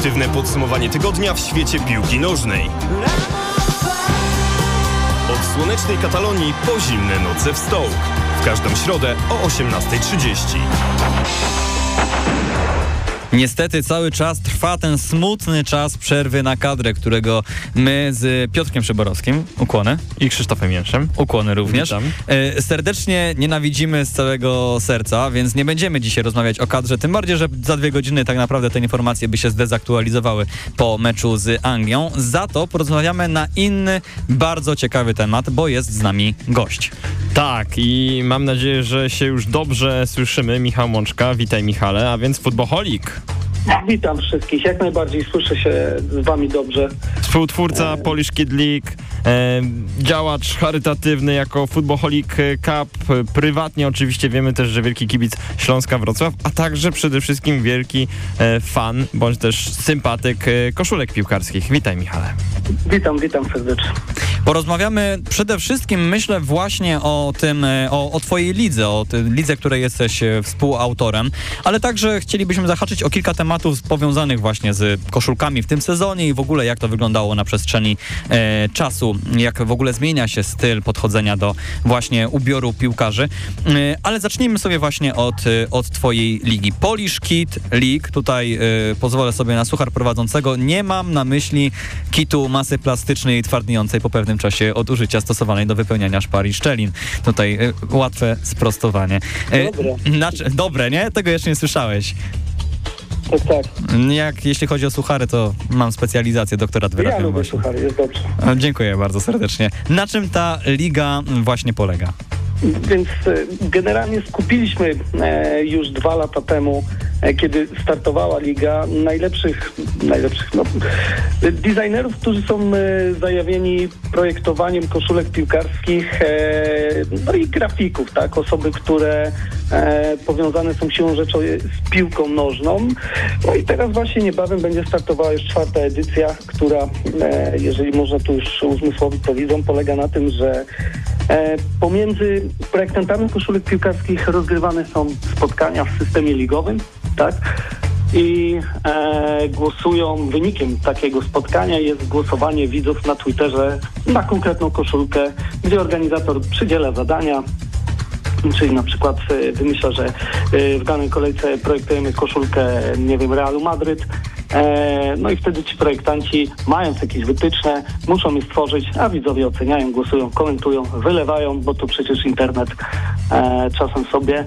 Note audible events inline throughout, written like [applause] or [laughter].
Obiektywne podsumowanie tygodnia w świecie piłki nożnej. Od słonecznej Katalonii po zimne noce w Stołk. W każdą środę o 18.30. Niestety cały czas trwa ten smutny czas przerwy na kadrę, którego my z Piotrkiem Szyborowskim, ukłony, I Krzysztofem Jęszem. ukłony również, Witam. e, serdecznie nienawidzimy z całego serca, więc nie będziemy dzisiaj rozmawiać o kadrze, tym bardziej, że za dwie godziny tak naprawdę te informacje by się zdezaktualizowały po meczu z Anglią. Za to porozmawiamy na inny, bardzo ciekawy temat, bo jest z nami gość. Tak, i mam nadzieję, że się już dobrze słyszymy. Michał Mączka, witaj Michale, a więc futboholik. Witam wszystkich, jak najbardziej słyszę się z wami dobrze. Współtwórca Polish Kid League, e, działacz charytatywny jako Footballholic Cup, e, prywatnie oczywiście wiemy też, że wielki kibic Śląska Wrocław, a także przede wszystkim wielki e, fan, bądź też sympatyk e, koszulek piłkarskich. Witaj Michale. Witam, witam serdecznie. Porozmawiamy przede wszystkim, myślę, właśnie o tym, e, o, o twojej lidze, o tej lidze, której jesteś e, współautorem, ale także chcielibyśmy zahaczyć o kilka tematów powiązanych właśnie z koszulkami w tym sezonie i w ogóle jak to wyglądało na przestrzeni e, czasu, jak w ogóle zmienia się styl podchodzenia do właśnie ubioru piłkarzy. E, ale zacznijmy sobie właśnie od, e, od twojej ligi. Polish Kit League, tutaj e, pozwolę sobie na suchar prowadzącego, nie mam na myśli kitu masy plastycznej i twardniejącej po pewnym czasie od użycia stosowanej do wypełniania szpar i szczelin. Tutaj e, łatwe sprostowanie. E, Dobre. znaczy- dobre, nie? Tego jeszcze nie słyszałeś. Tak, tak. Jak jeśli chodzi o suchary, to mam specjalizację, doktorat Ja wyrabiam lubię właśnie. suchary, jest dobrze. E, Dziękuję bardzo serdecznie. Na czym ta liga właśnie polega? Więc e, generalnie skupiliśmy e, już dwa lata temu, kiedy startowała liga, najlepszych, najlepszych no, e, designerów, którzy są e, zajawieni projektowaniem koszulek piłkarskich, e, no i grafików, tak, osoby, które e, powiązane są siłą rzeczą z piłką nożną. No i teraz właśnie niebawem będzie startowała już czwarta edycja, która, e, jeżeli można tu już uzmysłowić to widzą, polega na tym, że E, Pomiędzy projektantami koszulek piłkarskich rozgrywane są spotkania w systemie ligowym, tak? I e, głosują, wynikiem takiego spotkania jest głosowanie widzów na Twitterze na konkretną koszulkę, gdzie organizator przydziela zadania, Czyli na przykład e, wymyśla, że e, w danej kolejce projektujemy koszulkę, nie wiem, Realu Madryt. E, No i wtedy ci projektanci, mając jakieś wytyczne, muszą je stworzyć, a widzowie oceniają, głosują, komentują, wylewają, bo to przecież internet czasem sobie.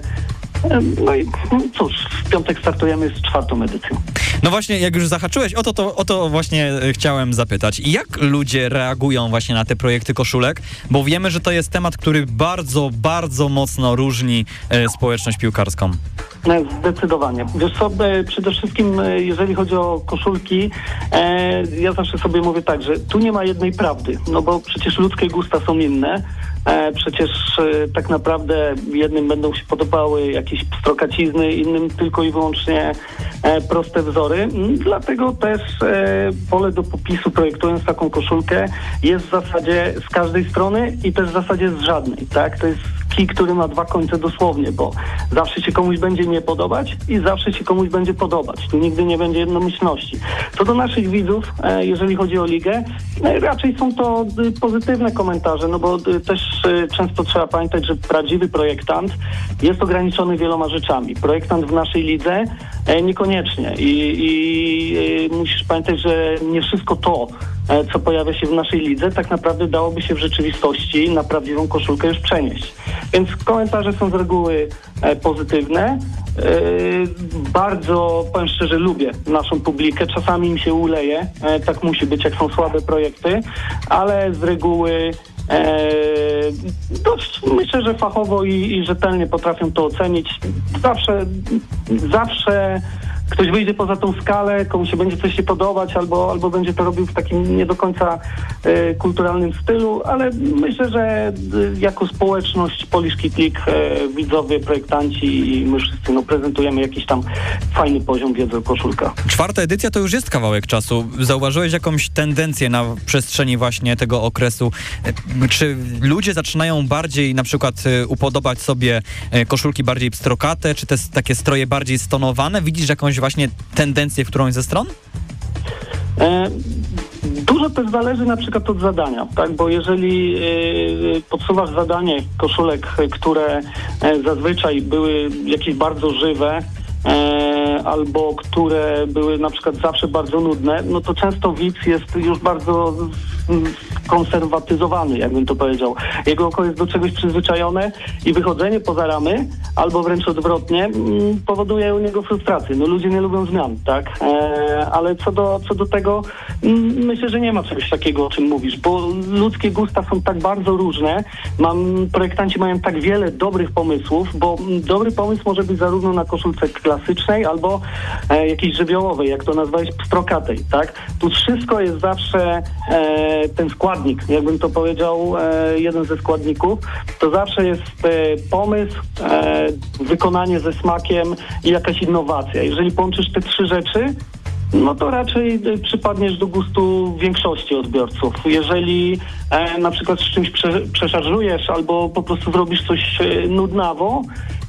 No i no cóż, w piątek startujemy z czwartą edycją. No właśnie, jak już zahaczyłeś, o to, to, o to właśnie e, chciałem zapytać. Jak ludzie reagują właśnie na te projekty koszulek? Bo wiemy, że to jest temat, który bardzo, bardzo mocno różni e, społeczność piłkarską. E, Zdecydowanie. Wiesz co, e, przede wszystkim jeżeli chodzi o koszulki, ja zawsze sobie mówię tak, że tu nie ma jednej prawdy, no bo przecież ludzkie gusta są inne. E, przecież e, tak naprawdę jednym będą się podobały jakieś pstrokacizny, innym tylko i wyłącznie e, proste wzory. Mm, Dlatego też pole do popisu projektując taką koszulkę jest w zasadzie z każdej strony i też w zasadzie z żadnej, tak? To jest kij, który ma dwa końce dosłownie, bo zawsze się komuś będzie nie podobać i zawsze się komuś będzie podobać. Tu nigdy nie będzie jednomyślności. Co do naszych widzów, e, jeżeli chodzi o ligę, e, raczej są to y, pozytywne komentarze, no bo y, też y, często trzeba pamiętać, że prawdziwy projektant jest ograniczony wieloma rzeczami. Projektant w naszej lidze e, niekoniecznie i, i musisz pamiętać, że nie wszystko to, co pojawia się w naszej lidze, tak naprawdę dałoby się w rzeczywistości na prawdziwą koszulkę już przenieść. Więc komentarze są z reguły e, pozytywne. E, Bardzo, powiem szczerze, lubię naszą publikę. Czasami im się uleje, e, tak musi być, jak są słabe projekty, ale z reguły e, dość, myślę, że fachowo i, i rzetelnie potrafią to ocenić. Zawsze, zawsze ktoś wyjdzie poza tą skalę, komu się będzie coś nie podobać, albo, albo będzie to robił w takim nie do końca e, kulturalnym stylu, ale myślę, że e, jako społeczność Polish League, e, widzowie, projektanci i my wszyscy no, prezentujemy jakiś tam fajny poziom wiedzy o koszulkach. Czwarta edycja to już jest kawałek czasu. Zauważyłeś jakąś tendencję na przestrzeni właśnie tego okresu? E, Czy ludzie zaczynają bardziej na przykład e, upodobać sobie koszulki bardziej pstrokate, czy te takie stroje bardziej stonowane? Widzisz jakąś właśnie tendencję w którąś ze stron? E, Dużo też zależy na przykład od zadania, tak? Bo jeżeli y, podsuwasz zadanie koszulek, które e, zazwyczaj były jakieś bardzo żywe, e, albo które były na przykład zawsze bardzo nudne, no to często widz jest już bardzo mm, konserwatyzowany, jakbym to powiedział. Jego oko jest do czegoś przyzwyczajone i wychodzenie poza ramy, albo wręcz odwrotnie, mm, powoduje u niego frustrację. No ludzie nie lubią zmian, tak? E, ale co do, co do tego, mm, myślę, że nie ma czegoś takiego, o czym mówisz, bo ludzkie gusta są tak bardzo różne. Mam, projektanci mają tak wiele dobrych pomysłów, bo dobry pomysł może być zarówno na koszulce klasycznej, albo e, jakiejś żywiołowej, jak to nazwałeś, pstrokatej, tak? Tu wszystko jest zawsze e, ten składnik, jakbym to powiedział, e, jeden ze składników, to zawsze jest e, pomysł, e, wykonanie ze smakiem i jakaś innowacja. Jeżeli połączysz te trzy rzeczy, no to raczej y, przypadniesz do gustu większości odbiorców. Jeżeli e, na przykład z czymś prze, przeszarżujesz albo po prostu zrobisz coś e, nudnawo,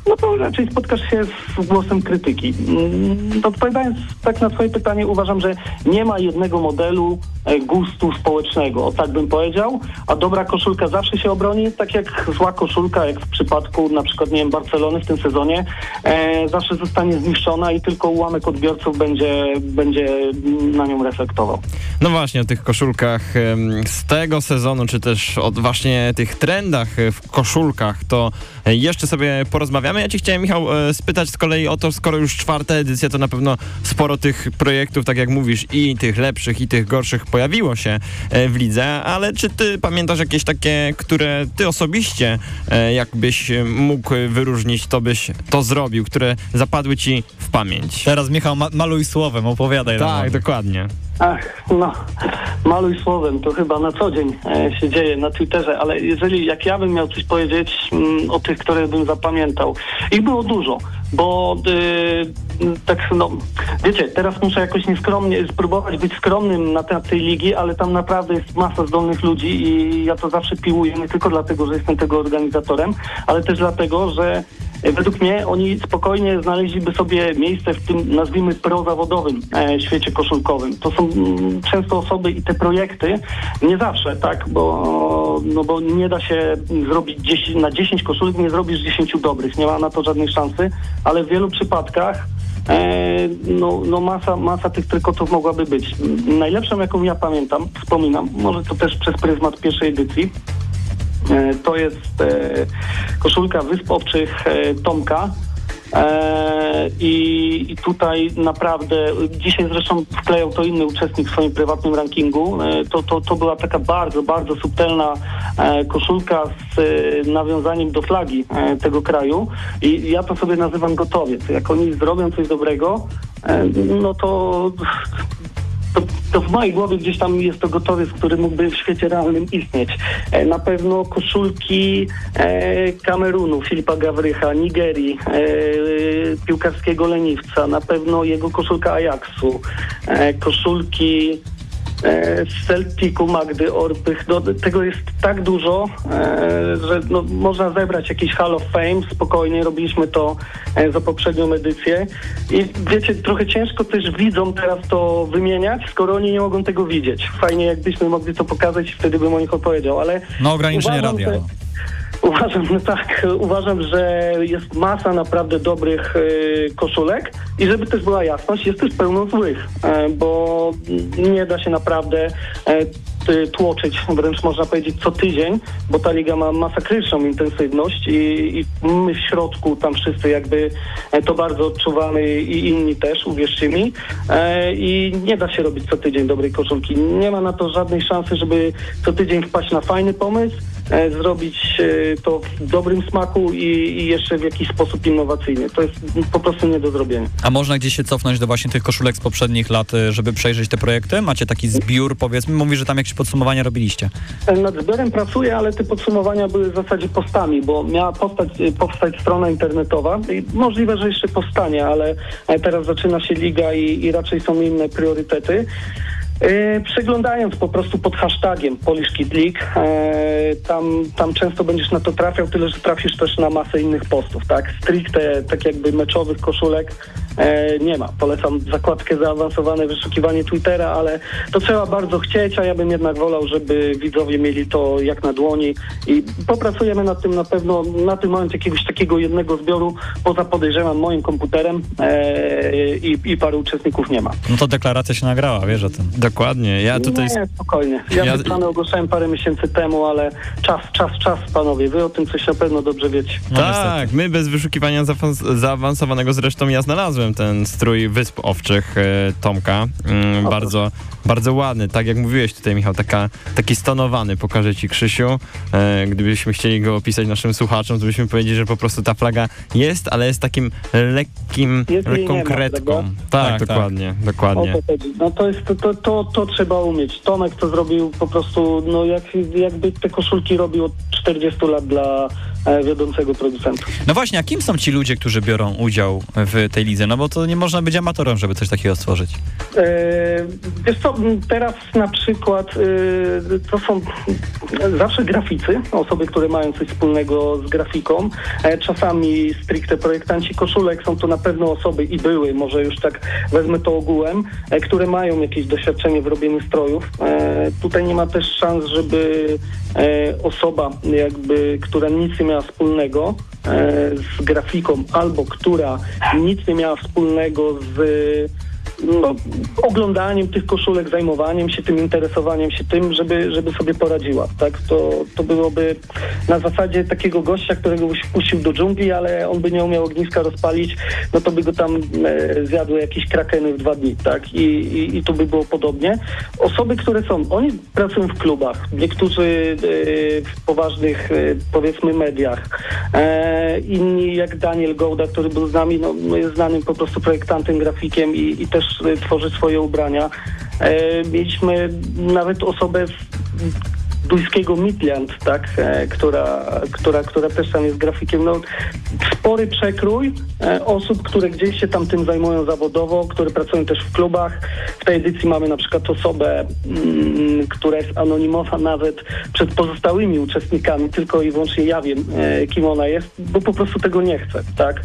no to raczej spotkasz się z głosem krytyki. Mm, Odpowiadając tak na twoje pytanie, uważam, że nie ma jednego modelu e, gustu społecznego, o tak bym powiedział, a dobra koszulka zawsze się obroni, tak jak zła koszulka, jak w przypadku na przykład, nie wiem, Barcelony w tym sezonie, e, zawsze zostanie zniszczona i tylko ułamek odbiorców będzie, będzie na nią reflektował. No właśnie, o tych koszulkach z tego sezonu, czy też o właśnie tych trendach w koszulkach, to jeszcze sobie porozmawiamy. Ja ci chciałem, Michał, e, spytać z kolei o to, skoro już czwarta edycja, to na pewno sporo tych projektów, tak jak mówisz, i tych lepszych, i tych gorszych pojawiło się e, w lidze, ale czy ty pamiętasz jakieś takie, które ty osobiście, e, jakbyś mógł wyróżnić, to byś to zrobił, które zapadły ci w pamięć? Teraz Michał, ma maluj słowem, opowiadaj. Tak, dokładnie. Ach, no, maluj słowem, to chyba na co dzień e, się dzieje na Twitterze, ale jeżeli, jak ja bym miał coś powiedzieć mm, o tych, które bym zapamiętał, ich było dużo, bo y, tak, no, wiecie, teraz muszę jakoś nieskromnie, spróbować być skromnym na temat tej ligi, ale tam naprawdę jest masa zdolnych ludzi i ja to zawsze piłuję, nie tylko dlatego, że jestem tego organizatorem, ale też dlatego, że Według mnie oni spokojnie znaleźliby sobie miejsce w tym, nazwijmy, prozawodowym e, świecie koszulkowym. To są mm, często osoby i te projekty, nie zawsze, tak, bo, no bo nie da się zrobić 10, na 10 koszulek, nie zrobisz 10 dobrych, nie ma na to żadnej szansy, ale w wielu przypadkach E, no, no masa, masa tych trykotów mogłaby być. Najlepszą, jaką ja pamiętam, wspominam, może to też przez pryzmat pierwszej edycji, E, To jest e, koszulka Wysp Obczych e, Tomka. E, I, I tutaj naprawdę, dzisiaj zresztą wklejał to inny uczestnik w swoim prywatnym rankingu. E, To, to, to była taka bardzo, bardzo subtelna e, koszulka z e, nawiązaniem do flagi e, tego kraju. I ja to sobie nazywam gotowiec. Jak oni zrobią coś dobrego, e, no to to, to w mojej głowie gdzieś tam jest to gotowiec, który mógłby w świecie realnym istnieć. E, na pewno koszulki e, Kamerunu, Filipa Gawrycha, Nigerii, e, piłkarskiego leniwca, na pewno jego koszulka Ajaxu, koszulki z Celticu Magdy Orpych. No, tego jest tak dużo, e, że no, można zebrać jakiś Hall of Fame spokojnie. Robiliśmy to e, za poprzednią edycję. I wiecie, trochę ciężko też widzom teraz to wymieniać, skoro oni nie mogą tego widzieć. Fajnie, jakbyśmy mogli to pokazać, wtedy bym o nich opowiedział, ale... No ograniczenie radia. że- Uważam, no [laughs] tak, uważam, że jest masa naprawdę dobrych y, koszulek i żeby też była jasność, jest też pełno złych, e, bo nie da się naprawdę e, tłoczyć, wręcz można powiedzieć co tydzień, bo ta liga ma masakryczną intensywność i, i my w środku tam wszyscy jakby e, to bardzo odczuwamy i inni też, uwierzcie mi, e, i nie da się robić co tydzień dobrej koszulki. Nie ma na to żadnej szansy, żeby co tydzień wpaść na fajny pomysł, e, zrobić e, to w dobrym smaku i, i jeszcze w jakiś sposób innowacyjnie. To jest po prostu nie do zrobienia. A można gdzieś się cofnąć do właśnie tych koszulek z poprzednich lat, y, żeby przejrzeć te projekty? Macie taki zbiór, powiedzmy, mówi, że tam jakieś podsumowania robiliście. E, Nad zbiorem pracuję, ale te podsumowania były w zasadzie postami, bo miała powstać, e, powstać strona internetowa i możliwe, że jeszcze powstanie, ale e, teraz zaczyna się liga i, i raczej są inne priorytety. E, Przeglądając po prostu pod hashtagiem Polish Kid League, tam, tam często będziesz na to trafiał, tyle że trafisz też na masę innych postów, tak? Stricte tak jakby meczowych koszulek e, nie ma. Polecam zakładkę zaawansowane wyszukiwanie Twittera, ale to trzeba bardzo chcieć, a ja bym jednak wolał, żeby widzowie mieli to jak na dłoni i popracujemy nad tym na pewno, na tym moment jakiegoś takiego jednego zbioru, poza podejrzewam moim komputerem e, i, i paru uczestników nie ma. No to deklaracja się nagrała, wiesz o tym. Dokładnie. Ja tutaj... Nie, spokojnie. Ja, Ja- plany ogłaszałem parę miesięcy temu, ale czas, czas, czas, panowie. Wy o tym coś na pewno dobrze wiecie. No, tak, my bez wyszukiwania zaawans- zaawansowanego zresztą ja znalazłem ten strój Wysp Owczych e, Tomka. Mm, bardzo, bardzo ładny, tak jak mówiłeś tutaj Michał, taka, taki stonowany, pokażę ci Krzysiu. E, gdybyśmy chcieli go opisać naszym słuchaczom, to byśmy powiedzieli, że po prostu ta flaga jest, ale jest takim lekkim, Jest jej lekką nie ma, kretką. prawda? Tak, Tak, tak. dokładnie, dokładnie. No to jest, to, to, to, trzeba umieć. Tomek to zrobił po prostu, no jak, jakby te koszulki robił od 40 lat dla wiodącego producenta. No właśnie, a kim są ci ludzie, którzy biorą udział w tej lidze? No bo to nie można być amatorem, żeby coś takiego stworzyć. E, wiesz co, teraz na przykład e, to są zawsze graficy, osoby, które mają coś wspólnego z grafiką. E, czasami stricte projektanci koszulek są to na pewno osoby i były, może już tak wezmę to ogółem, e, które mają jakieś doświadczenie w robieniu strojów. E, tutaj nie ma też szans, żeby e, osoba jakby, która nic nie miała wspólnego e, z grafiką albo która nic nie miała wspólnego z no, oglądaniem tych koszulek, zajmowaniem się tym, interesowaniem się tym, żeby, żeby sobie poradziła. Tak? To, to byłoby na zasadzie takiego gościa, którego byś wpuścił do dżungli, ale on by nie umiał ogniska rozpalić, no to by go tam e, zjadły jakieś krakeny w dwa dni. Tak? I, i, I tu by było podobnie. Osoby, które są, oni pracują w klubach, niektórzy e, w poważnych, e, powiedzmy, mediach. E, inni jak Daniel Gołda, który był z nami, no, no jest znanym po prostu projektantem, grafikiem i, i też e, tworzy swoje ubrania. E, mieliśmy nawet osobę duńskiego Midland, tak, e, która, która, która też tam jest grafikiem. No, spory przekrój e, osób, które gdzieś się tam tym zajmują zawodowo, które pracują też w klubach. W tej edycji mamy na przykład osobę, mm, która jest anonimowa nawet przed pozostałymi uczestnikami, tylko i wyłącznie ja wiem, e, kim ona jest, bo po prostu tego nie chce, tak.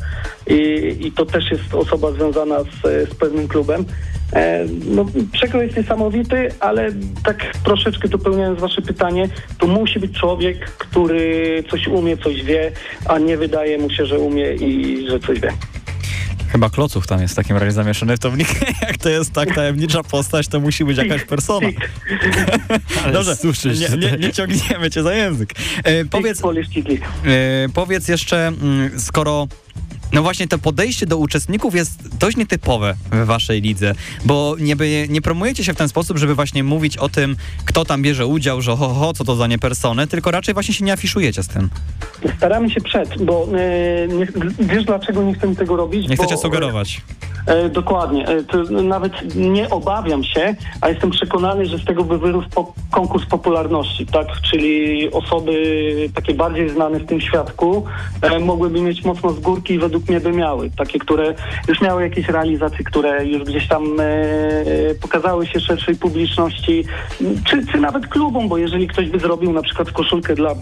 I, i to też jest osoba związana z, z pewnym klubem. E, No, przekrój jest niesamowity, ale tak troszeczkę dopełniając wasze pytanie, to musi być człowiek, który coś umie, coś wie, a nie wydaje mu się, że umie i że coś wie. Chyba Kloców tam jest w takim razie zamieszany w to wnik. [laughs] Jak to jest tak tajemnicza postać, to musi być jakaś persona. [laughs] Dobrze, suszysz nie, nie, nie ciągniemy cię za język. E, powiedz. E, powiedz jeszcze, mm, skoro no właśnie to podejście do uczestników jest dość nietypowe w waszej lidze, bo nie, by, nie promujecie się w ten sposób, żeby właśnie mówić o tym, kto tam bierze udział, że ho, ho, co to za niepersony, tylko raczej właśnie się nie afiszujecie z tym. Staramy się przed, bo e, nie, wiesz dlaczego nie chcemy tego robić? Nie chcecie bo, sugerować. E, dokładnie. E, to nawet nie obawiam się, a jestem przekonany, że z tego by wyrósł po, konkurs popularności, tak? Czyli osoby takie bardziej znane w tym świadku mogłyby mieć mocno z górki i według by miały. Takie, które już miały jakieś realizacje, które już gdzieś tam e, pokazały się szerszej publiczności, czy, czy nawet klubom, bo jeżeli ktoś by zrobił na przykład koszulkę dla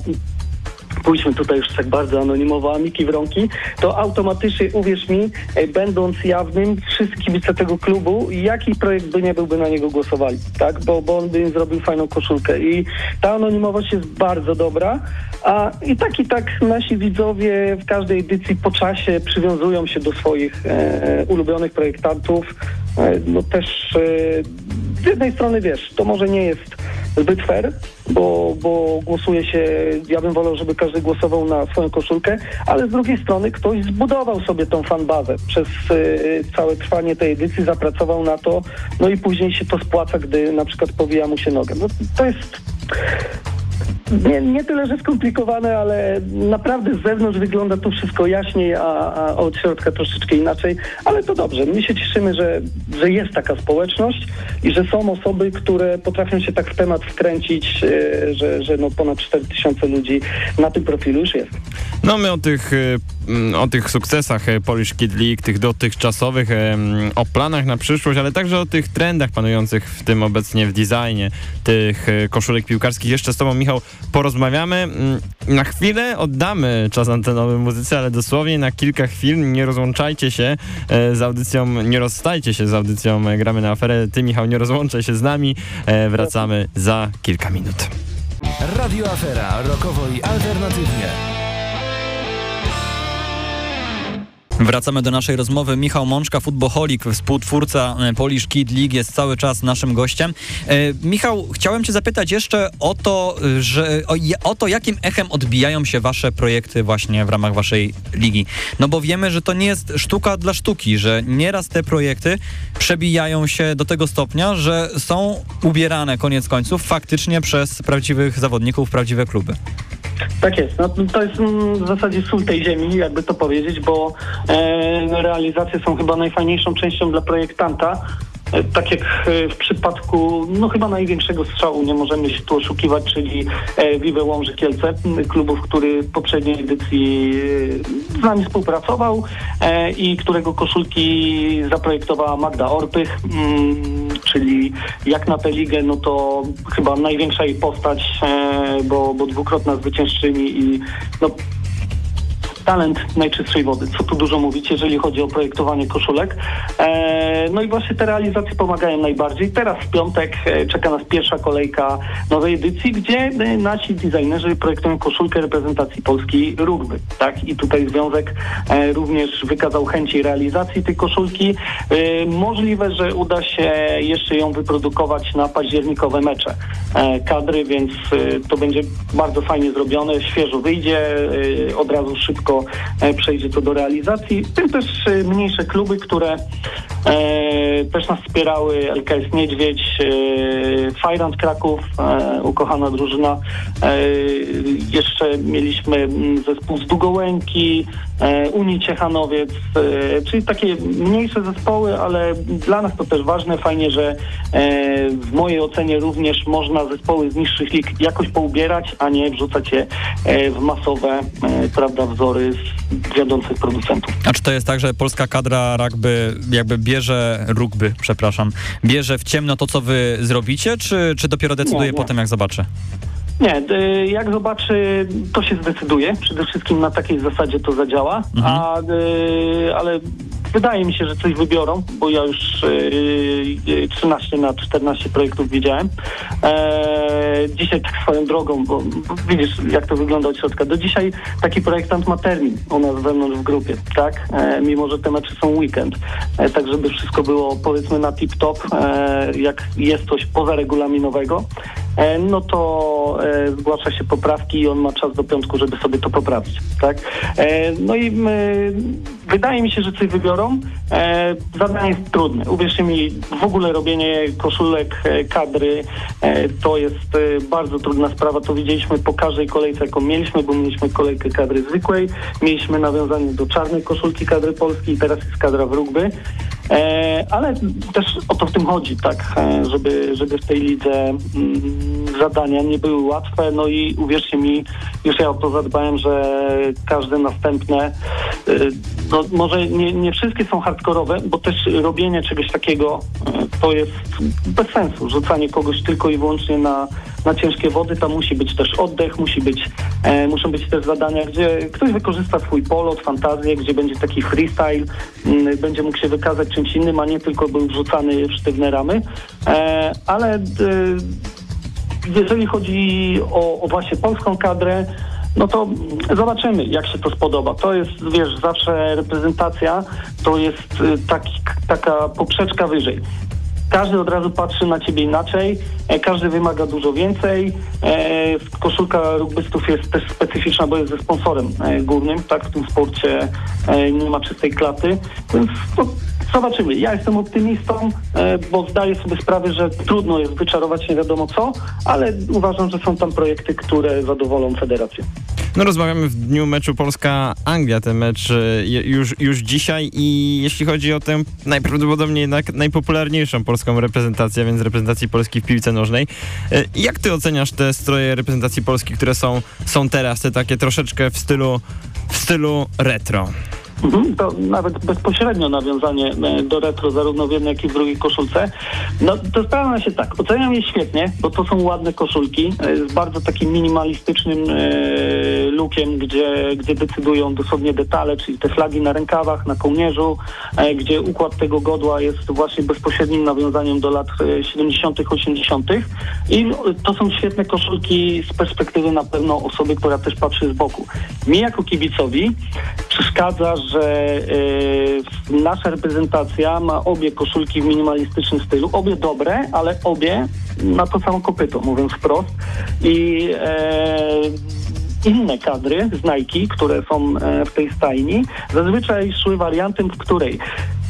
pójdźmy tutaj już tak bardzo anonimowo, Amiki Wronki, to automatycznie, uwierz mi, e, będąc jawnym, wszyscy kibice tego klubu, jaki projekt by nie był, by na niego głosowali, tak? Bo, bo on by im zrobił fajną koszulkę i ta anonimowość jest bardzo dobra, a i tak i tak nasi widzowie w każdej edycji po czasie przywiązują się do swoich e, ulubionych projektantów, e, no też e, z jednej strony wiesz, to może nie jest zbyt fair, bo, bo głosuje się, ja bym wolał, żeby każdy głosował na swoją koszulkę, ale z drugiej strony ktoś zbudował sobie tą fanbazę przez y, całe trwanie tej edycji, zapracował na to, no i później się to spłaca, gdy na przykład powija mu się nogę. No, to jest nie, nie tyle, że skomplikowane, ale naprawdę z zewnątrz wygląda to wszystko jaśniej, a, a od środka troszeczkę inaczej, ale to dobrze. My się cieszymy, że, że jest taka społeczność i że są osoby, które potrafią się tak w temat wkręcić, e, że, że no ponad 4000 ludzi na tym profilu już jest. No my o tych, mm, o tych sukcesach e, Polish Kid League, tych dotychczasowych, o planach na przyszłość, ale także o tych trendach panujących w tym obecnie w designie tych e, koszulek piłkarskich. Jeszcze z tobą, Michał, porozmawiamy. Mm, na chwilę oddamy czas antenowy muzyce, ale dosłownie na kilka chwil nie rozłączajcie się e, z audycją, nie rozstajcie się z audycją e, Gramy na aferę. Ty, Michał, nie rozłączaj się z nami. E, wracamy za kilka minut. Radio Afera, rokowo i alternatywnie. Wracamy do naszej rozmowy. Michał Mączka, futboholik, współtwórca e, Polish Kid League jest cały czas naszym gościem. E, Michał, chciałem cię zapytać jeszcze o to, że, o, o, to, jakim echem odbijają się wasze projekty właśnie w ramach waszej ligi. No bo wiemy, że to nie jest sztuka dla sztuki, że nieraz te projekty przebijają się do tego stopnia, że są ubierane koniec końców faktycznie przez prawdziwych zawodników, prawdziwe kluby. Tak jest. No, to jest mm, w zasadzie sól tej ziemi, jakby to powiedzieć, bo e, realizacje są chyba najfajniejszą częścią dla projektanta. E, tak jak e, w przypadku, no chyba największego strzału, nie możemy się tu oszukiwać, czyli e, Vive Łomży Kielce, klubów, który w poprzedniej edycji z nami współpracował i którego koszulki zaprojektowała Magda Orpych, czyli jak na tę ligę, no to chyba największa jej postać, bo, bo dwukrotna zwyciężczyni i no, talent najczystszej wody. Co tu dużo mówić, jeżeli chodzi o projektowanie koszulek. E, no i właśnie te realizacje pomagają najbardziej. Teraz w piątek e, czeka nas pierwsza kolejka nowej edycji, gdzie e, nasi designerzy projektują koszulkę reprezentacji Polski rugby. Tak? I tutaj związek również wykazał chęci realizacji tej koszulki. Możliwe, że uda się jeszcze ją wyprodukować na październikowe mecze kadry, więc to będzie bardzo fajnie zrobione, świeżo wyjdzie, od razu szybko E, przejdzie to do realizacji. Tym też e, mniejsze kluby, które e, też nas wspierały, LKS Niedźwiedź, Fajrant Kraków, ukochana drużyna. Jeszcze mieliśmy zespół z Dugołęki, Unii Ciechanowiec, czyli takie mniejsze zespoły, ale dla nas to też ważne. Fajnie, że w mojej ocenie również można zespoły z niższych lig jakoś poubierać, a nie wrzucać je w masowe prawda, wzory wiodących producentów. A czy to jest tak, że polska kadra rugby jakby bierze rugby, przepraszam, bierze w ciemno to, co wy zrobicie, czy, czy dopiero decyduje nie, nie. potem, jak zobaczy? Nie, jak zobaczy, to się zdecyduje. Przede wszystkim na takiej zasadzie to zadziała, mhm. a, ale wydaje mi się, że coś wybiorą, bo ja już 13 na 14 projektów widziałem. E, dzisiaj tak swoją drogą, bo, widzisz jak to wygląda od środka. Do dzisiaj taki projektant ma termin u nas wewnątrz w grupie, tak? E, mimo, że te mecze są weekend. E, tak, żeby wszystko było powiedzmy na tip-top, jak jest coś pozarregulaminowego, no to zgłasza się poprawki i on ma czas do piątku, żeby sobie to poprawić, tak? No i my, wydaje mi się, że coś wybiorą. Zadanie jest trudne. Uwierzcie mi, w ogóle robienie koszulek kadry to jest bardzo trudna sprawa. To widzieliśmy po każdej kolejce, jaką mieliśmy, bo mieliśmy kolejkę kadry zwykłej, mieliśmy nawiązanie do czarnej koszulki kadry polskiej, teraz jest kadra w rugby. E, ale też o to w tym chodzi, tak, e, żeby, żeby w tej lidze mm, zadania nie były łatwe. No i uwierzcie mi, już ja o to zadbałem, że każde następne, e, no może nie, nie wszystkie są hardkorowe, bo też robienie czegoś takiego to jest bez sensu. Rzucanie kogoś tylko i wyłącznie na, na ciężkie wody, tam musi być też oddech, musi być, e, muszą być też zadania, gdzie ktoś wykorzysta swój polot, fantazję, gdzie będzie taki freestyle, m, będzie mógł się wykazać czymś innym, a nie tylko był wrzucany w sztywne ramy. E, ale e, jeżeli chodzi o, o właśnie polską kadrę, no to zobaczymy, jak się to spodoba. To jest, wiesz, zawsze reprezentacja to jest e, taki, taka poprzeczka wyżej. Każdy od razu patrzy na ciebie inaczej, e, każdy wymaga dużo więcej. E, koszulka rugbystów jest też specyficzna, bo jest ze sponsorem e, głównym, tak, w tym sporcie nie ma czystej klaty, więc to Zobaczymy. Ja jestem optymistą, bo zdaję sobie sprawę, że trudno jest wyczarować nie wiadomo co, ale uważam, że są tam projekty, które zadowolą federację. No rozmawiamy w dniu meczu Polska-Anglia, ten mecz e, już, już dzisiaj i jeśli chodzi o tę najprawdopodobniej jednak najpopularniejszą polską reprezentację, więc reprezentacji Polski w piłce nożnej. E, jak ty oceniasz te stroje reprezentacji Polski, które są, są teraz, te takie troszeczkę w stylu, w stylu retro? Mhm, To nawet bezpośrednio nawiązanie e, do retro, zarówno w jednej, jak i w drugiej koszulce. No to sprawia się tak, oceniam je świetnie, bo to są ładne koszulki e, z bardzo takim minimalistycznym e, lookiem, gdzie, gdzie decydują dosłownie detale, czyli te flagi na rękawach, na kołnierzu, gdzie układ tego godła jest właśnie bezpośrednim nawiązaniem do lat e, 70., 80. I no, to są świetne koszulki z perspektywy na pewno osoby, która też patrzy z boku. Mi jako kibicowi przeszkadza, że e, nasza reprezentacja ma obie koszulki w minimalistycznym stylu, obie dobre, ale obie na to samo kopyto, mówiąc wprost. I e, inne kadry z Nike, które są e, w tej stajni, zazwyczaj szły wariantem, w której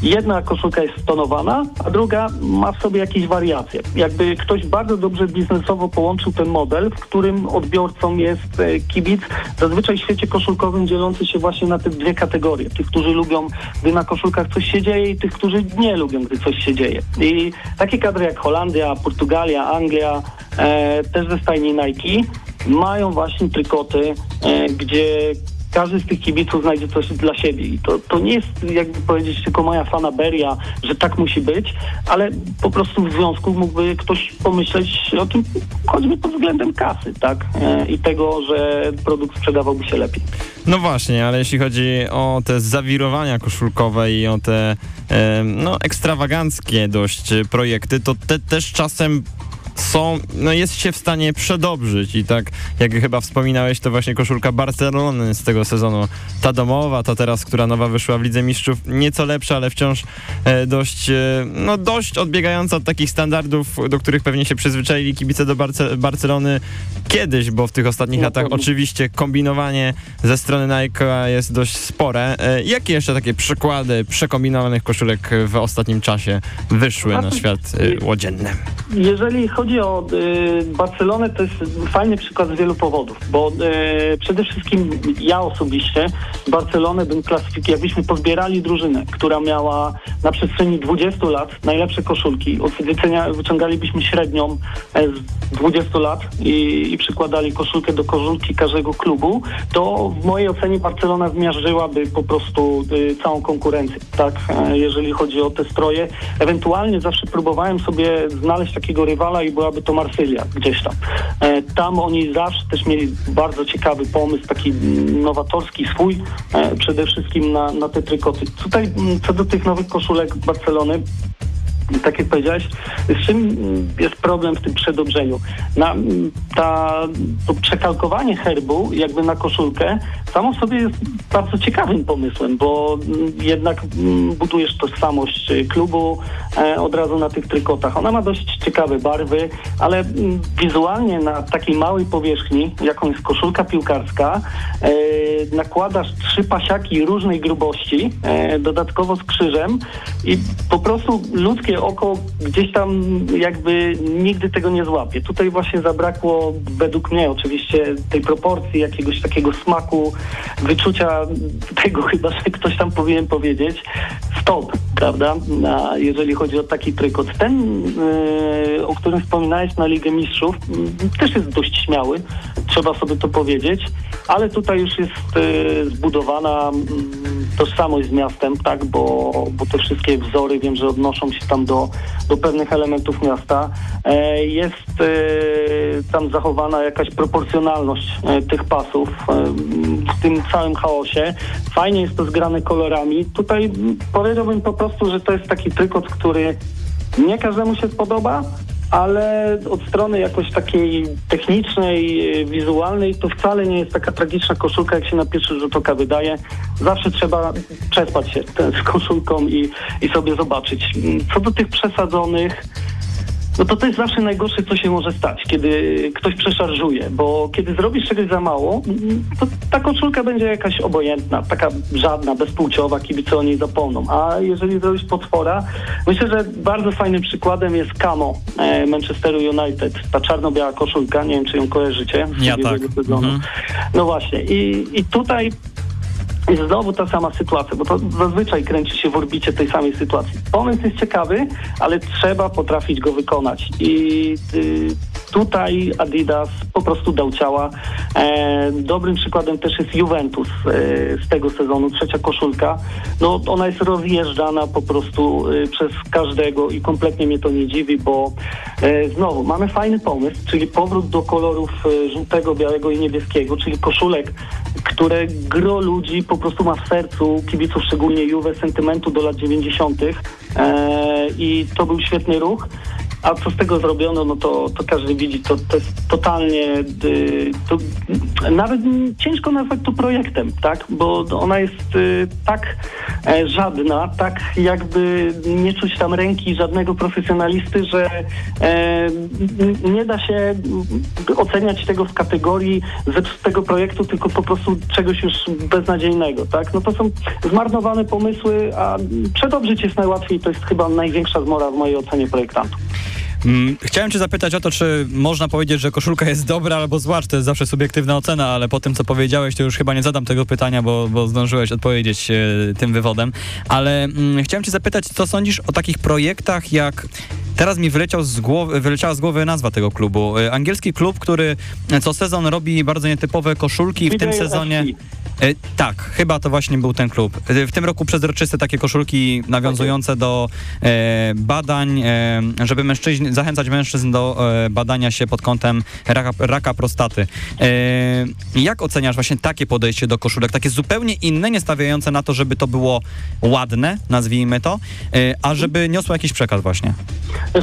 jedna koszulka jest stonowana, a druga ma w sobie jakieś wariacje. Jakby ktoś bardzo dobrze biznesowo połączył ten model, w którym odbiorcą jest e, kibic, zazwyczaj w świecie koszulkowym dzielący się właśnie na te dwie kategorie. Tych, którzy lubią, gdy na koszulkach coś się dzieje i tych, którzy nie lubią, gdy coś się dzieje. I takie kadry jak Holandia, Portugalia, Anglia, e, też ze stajni Nike, mają właśnie trykoty, e, gdzie każdy z tych kibiców znajdzie coś dla siebie. I to, to nie jest, jakby powiedzieć, tylko moja fanaberia, że tak musi być, ale po prostu w związku mógłby ktoś pomyśleć o tym choćby pod względem kasy, tak? E, I tego, że produkt sprzedawałby się lepiej. No właśnie, ale jeśli chodzi o te zawirowania koszulkowe i o te e, no, ekstrawaganckie dość projekty, to te też czasem są, no jest się w stanie przedobrzyć i tak jak chyba wspominałeś, to właśnie koszulka Barcelony z tego sezonu, ta domowa, ta teraz, która nowa wyszła w Lidze Mistrzów, nieco lepsza, ale wciąż e, dość, e, no dość odbiegająca od takich standardów, do których pewnie się przyzwyczaili kibice do Barce Barcelony kiedyś, bo w tych ostatnich latach oczywiście kombinowanie ze strony Nike jest dość spore. E, Jakie jeszcze takie przykłady przekombinowanych koszulek w ostatnim czasie wyszły na świat łodzienny? Jeżeli chodzi o y, Barcelonę, to jest fajny przykład z wielu powodów, bo y, przede wszystkim ja osobiście Barcelonę bym klasyfikował, jakbyśmy pozbierali drużynę, która miała na przestrzeni 20 lat najlepsze koszulki, wycenia, wyciągalibyśmy średnią e, z 20 lat i, i przykładali koszulkę do koszulki każdego klubu, to w mojej ocenie Barcelona zmiażdżyłaby po prostu y, całą konkurencję, tak, e, jeżeli chodzi o te stroje. Ewentualnie zawsze próbowałem sobie znaleźć takiego rywala i byłaby to Marsylia gdzieś tam. E, Tam oni zawsze też mieli bardzo ciekawy pomysł, taki nowatorski swój, e, przede wszystkim na, na te trykoty. Tutaj mm, co do tych nowych koszulek Barcelony, tak jak powiedziałeś, z czym jest problem w tym przedobrzeniu? Na, ta, to przekalkowanie herbu jakby na koszulkę samo w sobie jest bardzo ciekawym pomysłem, bo jednak budujesz tożsamość klubu e, od razu na tych trykotach. Ona ma dość ciekawe barwy, ale wizualnie na takiej małej powierzchni, jaką jest koszulka piłkarska, e, nakładasz trzy pasiaki różnej grubości, e, dodatkowo z krzyżem i po prostu ludzkie oko gdzieś tam jakby nigdy tego nie złapie. Tutaj właśnie zabrakło według mnie oczywiście tej proporcji, jakiegoś takiego smaku, wyczucia tego [laughs] chyba, że ktoś tam powinien powiedzieć stop, prawda? A jeżeli chodzi o taki trykot. Ten, yy, o którym wspominałeś na Ligę Mistrzów, yy, też jest dość śmiały, trzeba sobie to powiedzieć, ale tutaj już jest yy, zbudowana tożsamość z miastem, tak, bo, bo te wszystkie wzory wiem, że odnoszą się tam do, do pewnych elementów miasta. E, jest e, tam zachowana jakaś proporcjonalność e, tych pasów w tym całym chaosie. Fajnie jest to zgrane kolorami. Tutaj powiedziałbym po prostu, że to jest taki trykot, który nie każdemu się spodoba, ale od strony jakoś takiej technicznej, e, wizualnej to wcale nie jest taka tragiczna koszulka, jak się na pierwszy rzut oka wydaje. Zawsze trzeba przespać się z koszulką i, i sobie zobaczyć. Mm, Co do tych przesadzonych, no to to jest zawsze najgorsze, co się może stać, kiedy ktoś przeszarżuje, bo kiedy zrobisz czegoś za mało, mm, to ta koszulka będzie jakaś obojętna, taka żadna, bezpłciowa, kibice o niej zapomną. A jeżeli zrobisz potwora, myślę, że bardzo fajnym przykładem jest Camo e, Manchesteru United, ta czarno-biała koszulka, nie wiem, czy ją kojarzycie. Ja tak. Mhm. No właśnie i, i tutaj jest znowu ta sama sytuacja, bo to zazwyczaj kręci się w orbicie tej samej sytuacji. Pomysł jest ciekawy, ale trzeba potrafić go wykonać. I y, tutaj Adidas po prostu dał ciała. E, dobrym przykładem też jest Juventus e, z tego sezonu, trzecia koszulka. No ona jest rozjeżdżana po prostu e, przez każdego i kompletnie mnie to nie dziwi, bo e, znowu mamy fajny pomysł, czyli powrót do kolorów e, żółtego, białego i niebieskiego, czyli koszulek, które gro ludzi po prostu ma w sercu, kibiców szczególnie Juve, sentymentu do lat 90. E, i to był świetny ruch. A co z tego zrobiono, no to, to każdy widzi, to, to jest totalnie, y, to, nawet ciężko nazwać to projektem, tak? Bo ona jest y, tak e, żadna, tak jakby nie czuć tam ręki żadnego profesjonalisty, że e, nie da się oceniać tego w kategorii zepsutego projektu, tylko po prostu czegoś już beznadziejnego, tak? No to są zmarnowane pomysły, a przedobrzyć jest najłatwiej, to jest chyba największa zmora w mojej ocenie projektantów. Mm, Chciałem cię zapytać o to, czy można powiedzieć, że koszulka jest dobra albo zła, to jest zawsze subiektywna ocena, ale po tym, co powiedziałeś, to już chyba nie zadam tego pytania, bo, bo zdążyłeś odpowiedzieć e, tym wywodem. Ale mm, chciałem cię zapytać, co sądzisz o takich projektach jak... Teraz mi wyleciał z głowy, wyleciała z głowy nazwa tego klubu. E, Angielski klub, który co sezon robi bardzo nietypowe koszulki i w tym sezonie... E, tak, chyba to właśnie był ten klub. W tym roku przezroczyste takie koszulki nawiązujące do badań, żeby mężczyźni, zachęcać mężczyzn do badania się pod kątem raka, raka prostaty. Jak oceniasz właśnie takie podejście do koszulek? Takie zupełnie inne, nie stawiające na to, żeby to było ładne, nazwijmy to, a żeby niosło jakiś przekaz właśnie.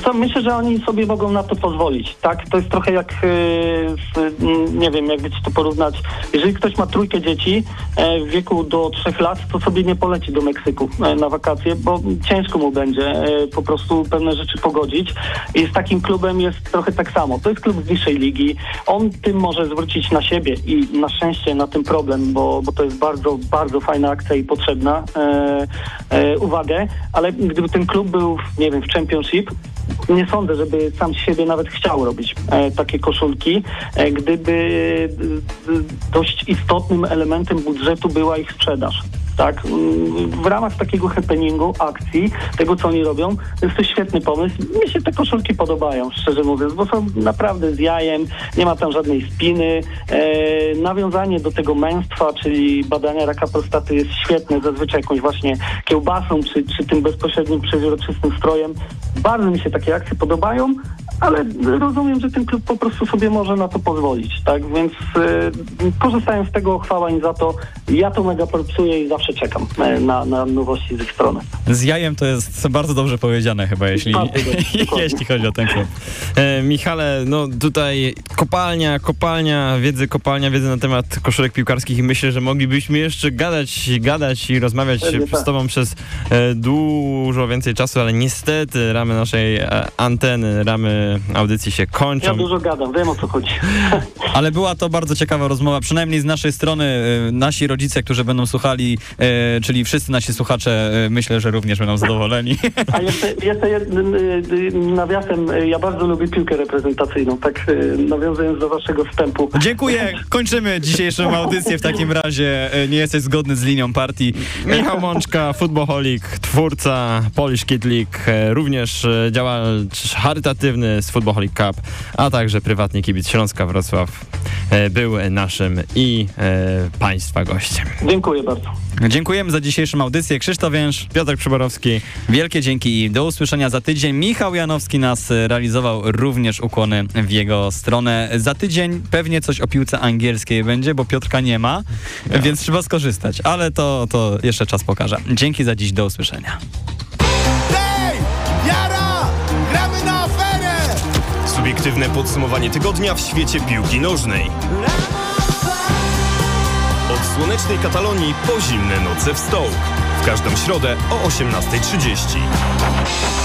Co, myślę, że oni sobie mogą na to pozwolić, tak? To jest trochę jak, e, z, m, nie wiem, jakby ci to porównać. Jeżeli ktoś ma trójkę dzieci e, w wieku do trzech lat, to sobie nie poleci do Meksyku e, na wakacje, bo ciężko mu będzie po prostu pewne rzeczy pogodzić. I z takim klubem jest trochę tak samo. To jest klub z niższej ligi. On tym może zwrócić na siebie i na szczęście na tym problem, bo, bo to jest bardzo, bardzo fajna akcja i potrzebna e, e, uwagę, ale gdyby ten klub był, nie wiem, w Championship, nie sądzę, żeby sam z siebie nawet chciał robić e, takie koszulki, e, gdyby e, dość istotnym elementem budżetu była ich sprzedaż. Tak, Mm, w ramach takiego happeningu, akcji, tego co oni robią, jest to świetny pomysł. Mi się te koszulki podobają, szczerze mówiąc, bo są naprawdę z jajem, nie ma tam żadnej spiny. E, nawiązanie do tego męstwa, czyli badania raka prostaty jest świetne, zazwyczaj jakąś właśnie kiełbasą, czy, czy tym bezpośrednim, przeźroczystym strojem. Bardzo mi się takie akcje podobają, ale rozumiem, że ten klub po prostu sobie może na to pozwolić, tak? Więc e, korzystając z tego, chwała im za to. Ja to mega propsuję i zawsze czekam e, na, na nowości z ich strony. Z jajem to jest bardzo dobrze powiedziane chyba, jeśli, dobrze, [laughs] jeśli chodzi o ten klub. E, Michale, no tutaj kopalnia, kopalnia wiedzy, kopalnia wiedzy na temat koszulek piłkarskich i myślę, że moglibyśmy jeszcze gadać, gadać i rozmawiać Pewnie z tak. tobą przez e, dużo więcej czasu, ale niestety ramy naszej e, anteny, ramy audycji się kończą. Ja dużo gadam, wiem o co chodzi. [laughs] Ale była to bardzo ciekawa rozmowa, przynajmniej z naszej strony. e, Nasi rodzice, którzy będą słuchali, czyli wszyscy nasi słuchacze, e, myślę, że również będą zadowoleni. A jeszcze, jeszcze jednym y, nawiasem, ja bardzo lubię piłkę reprezentacyjną, tak nawiązując do waszego wstępu. Dziękuję. Kończymy dzisiejszą audycję w takim razie. E, Nie jesteś zgodny z linią partii. Michał Mączka, futboholik, twórca Polish Kid League, e, również e, działacz charytatywny z Footballholic Cup, a także prywatnie kibic Śląska Wrocław e, był naszym i e, państwa gościem. Dziękuję bardzo. Dziękujemy za dzisiejszą audycję. Krzysztof Więż, Piotr Przyborowski, wielkie dzięki i do usłyszenia za tydzień. Michał Janowski nas realizował również ukłony w jego stronę. Za tydzień pewnie coś o piłce angielskiej będzie, bo Piotrka nie ma, więc trzeba skorzystać, ale to, to jeszcze czas pokaże. Dzięki za dziś, do usłyszenia. Hej! Jara! Gramy na aferę! Subiektywne podsumowanie tygodnia w świecie piłki nożnej. Słonecznej Katalonii po zimne noce w Stołk. W każdą środę o 18.30.